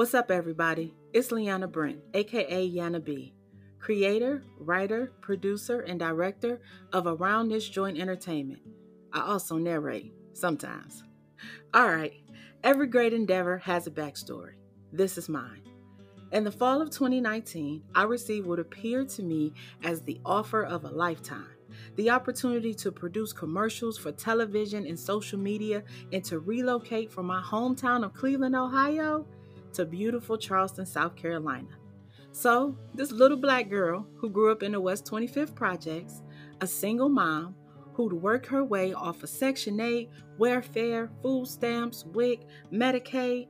What's up, everybody? It's Leanna Brent, aka Yana B, creator, writer, producer, and director of Around This Joint Entertainment. I also narrate sometimes. All right, every great endeavor has a backstory. This is mine. In the fall of 2019, I received what appeared to me as the offer of a lifetime the opportunity to produce commercials for television and social media, and to relocate from my hometown of Cleveland, Ohio, to beautiful Charleston, South Carolina. So, this little black girl who grew up in the West 25th Projects, a single mom who'd work her way off of Section 8, welfare, food stamps, WIC, Medicaid,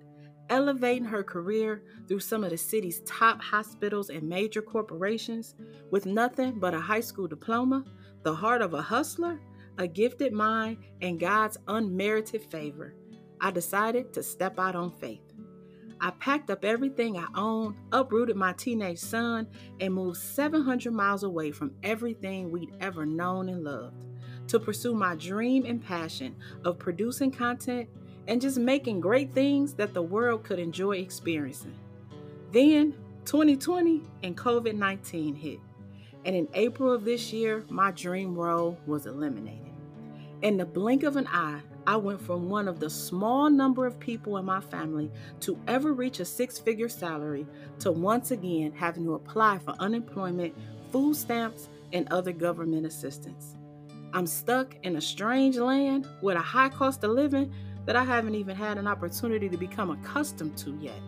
elevating her career through some of the city's top hospitals and major corporations with nothing but a high school diploma, the heart of a hustler, a gifted mind, and God's unmerited favor, I decided to step out on faith. I packed up everything I owned, uprooted my teenage son, and moved 700 miles away from everything we'd ever known and loved to pursue my dream and passion of producing content and just making great things that the world could enjoy experiencing. Then 2020 and COVID 19 hit. And in April of this year, my dream role was eliminated. In the blink of an eye, I went from one of the small number of people in my family to ever reach a six figure salary to once again having to apply for unemployment, food stamps, and other government assistance. I'm stuck in a strange land with a high cost of living that I haven't even had an opportunity to become accustomed to yet.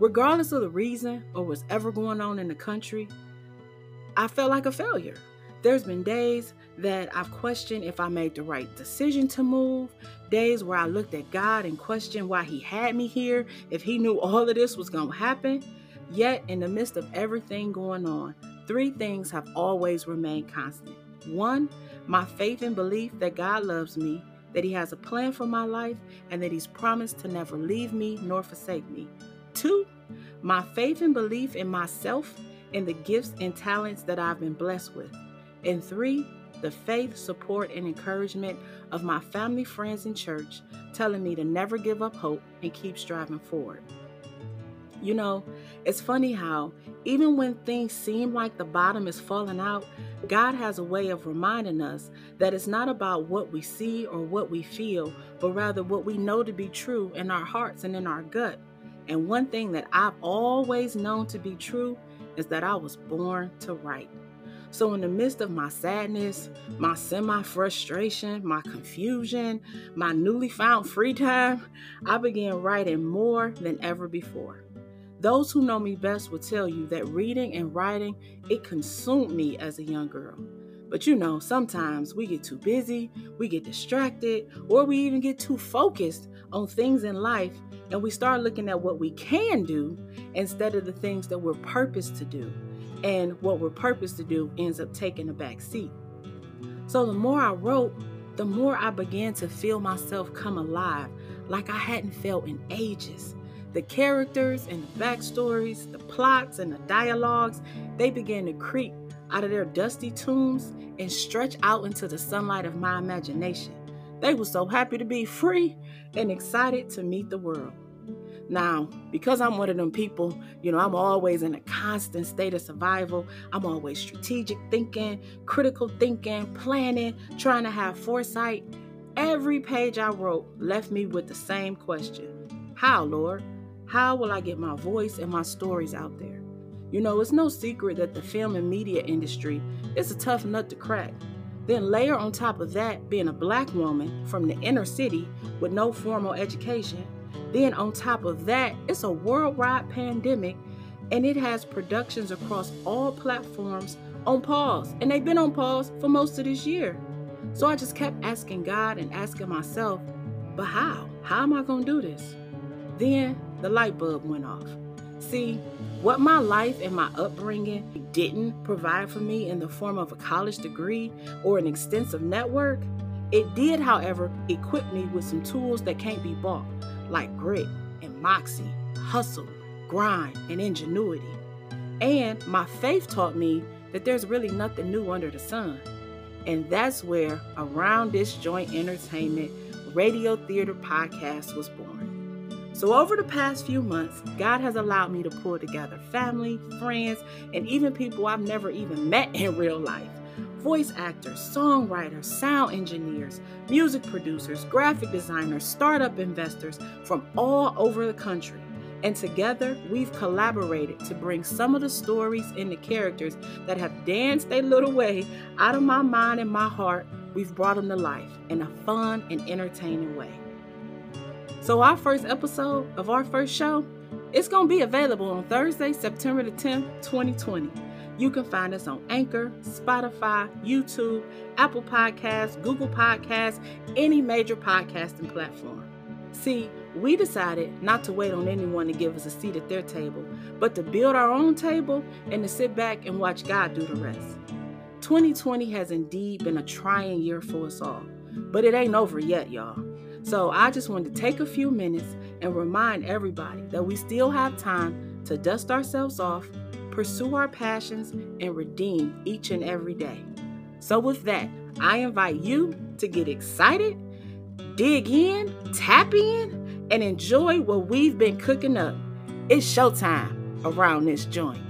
Regardless of the reason or what's ever going on in the country, I felt like a failure. There's been days that I've questioned if I made the right decision to move, days where I looked at God and questioned why He had me here, if He knew all of this was going to happen. Yet, in the midst of everything going on, three things have always remained constant. One, my faith and belief that God loves me, that He has a plan for my life, and that He's promised to never leave me nor forsake me. Two, my faith and belief in myself and the gifts and talents that I've been blessed with. And three, the faith, support, and encouragement of my family, friends, and church, telling me to never give up hope and keep striving forward. You know, it's funny how even when things seem like the bottom is falling out, God has a way of reminding us that it's not about what we see or what we feel, but rather what we know to be true in our hearts and in our gut. And one thing that I've always known to be true is that I was born to write. So, in the midst of my sadness, my semi frustration, my confusion, my newly found free time, I began writing more than ever before. Those who know me best will tell you that reading and writing, it consumed me as a young girl. But you know, sometimes we get too busy, we get distracted, or we even get too focused on things in life and we start looking at what we can do instead of the things that we're purposed to do. And what we're purposed to do ends up taking a back seat. So the more I wrote, the more I began to feel myself come alive like I hadn't felt in ages. The characters and the backstories, the plots and the dialogues, they began to creep out of their dusty tombs and stretch out into the sunlight of my imagination. They were so happy to be free and excited to meet the world. Now, because I'm one of them people, you know, I'm always in a constant state of survival. I'm always strategic thinking, critical thinking, planning, trying to have foresight. Every page I wrote left me with the same question How, Lord? How will I get my voice and my stories out there? You know, it's no secret that the film and media industry is a tough nut to crack. Then layer on top of that being a black woman from the inner city with no formal education. Then on top of that, it's a worldwide pandemic and it has productions across all platforms on pause. And they've been on pause for most of this year. So I just kept asking God and asking myself, but how? How am I going to do this? Then the light bulb went off. See, what my life and my upbringing didn't provide for me in the form of a college degree or an extensive network, it did, however, equip me with some tools that can't be bought, like grit and moxie, hustle, grind, and ingenuity. And my faith taught me that there's really nothing new under the sun. And that's where Around This Joint Entertainment Radio Theater podcast was born. So, over the past few months, God has allowed me to pull together family, friends, and even people I've never even met in real life voice actors, songwriters, sound engineers, music producers, graphic designers, startup investors from all over the country. And together, we've collaborated to bring some of the stories and the characters that have danced their little way out of my mind and my heart. We've brought them to life in a fun and entertaining way. So, our first episode of our first show, it's going to be available on Thursday, September the 10th, 2020. You can find us on Anchor, Spotify, YouTube, Apple Podcasts, Google Podcasts, any major podcasting platform. See, we decided not to wait on anyone to give us a seat at their table, but to build our own table and to sit back and watch God do the rest. 2020 has indeed been a trying year for us all, but it ain't over yet, y'all. So I just wanted to take a few minutes and remind everybody that we still have time to dust ourselves off, pursue our passions, and redeem each and every day. So, with that, I invite you to get excited, dig in, tap in, and enjoy what we've been cooking up. It's showtime around this joint.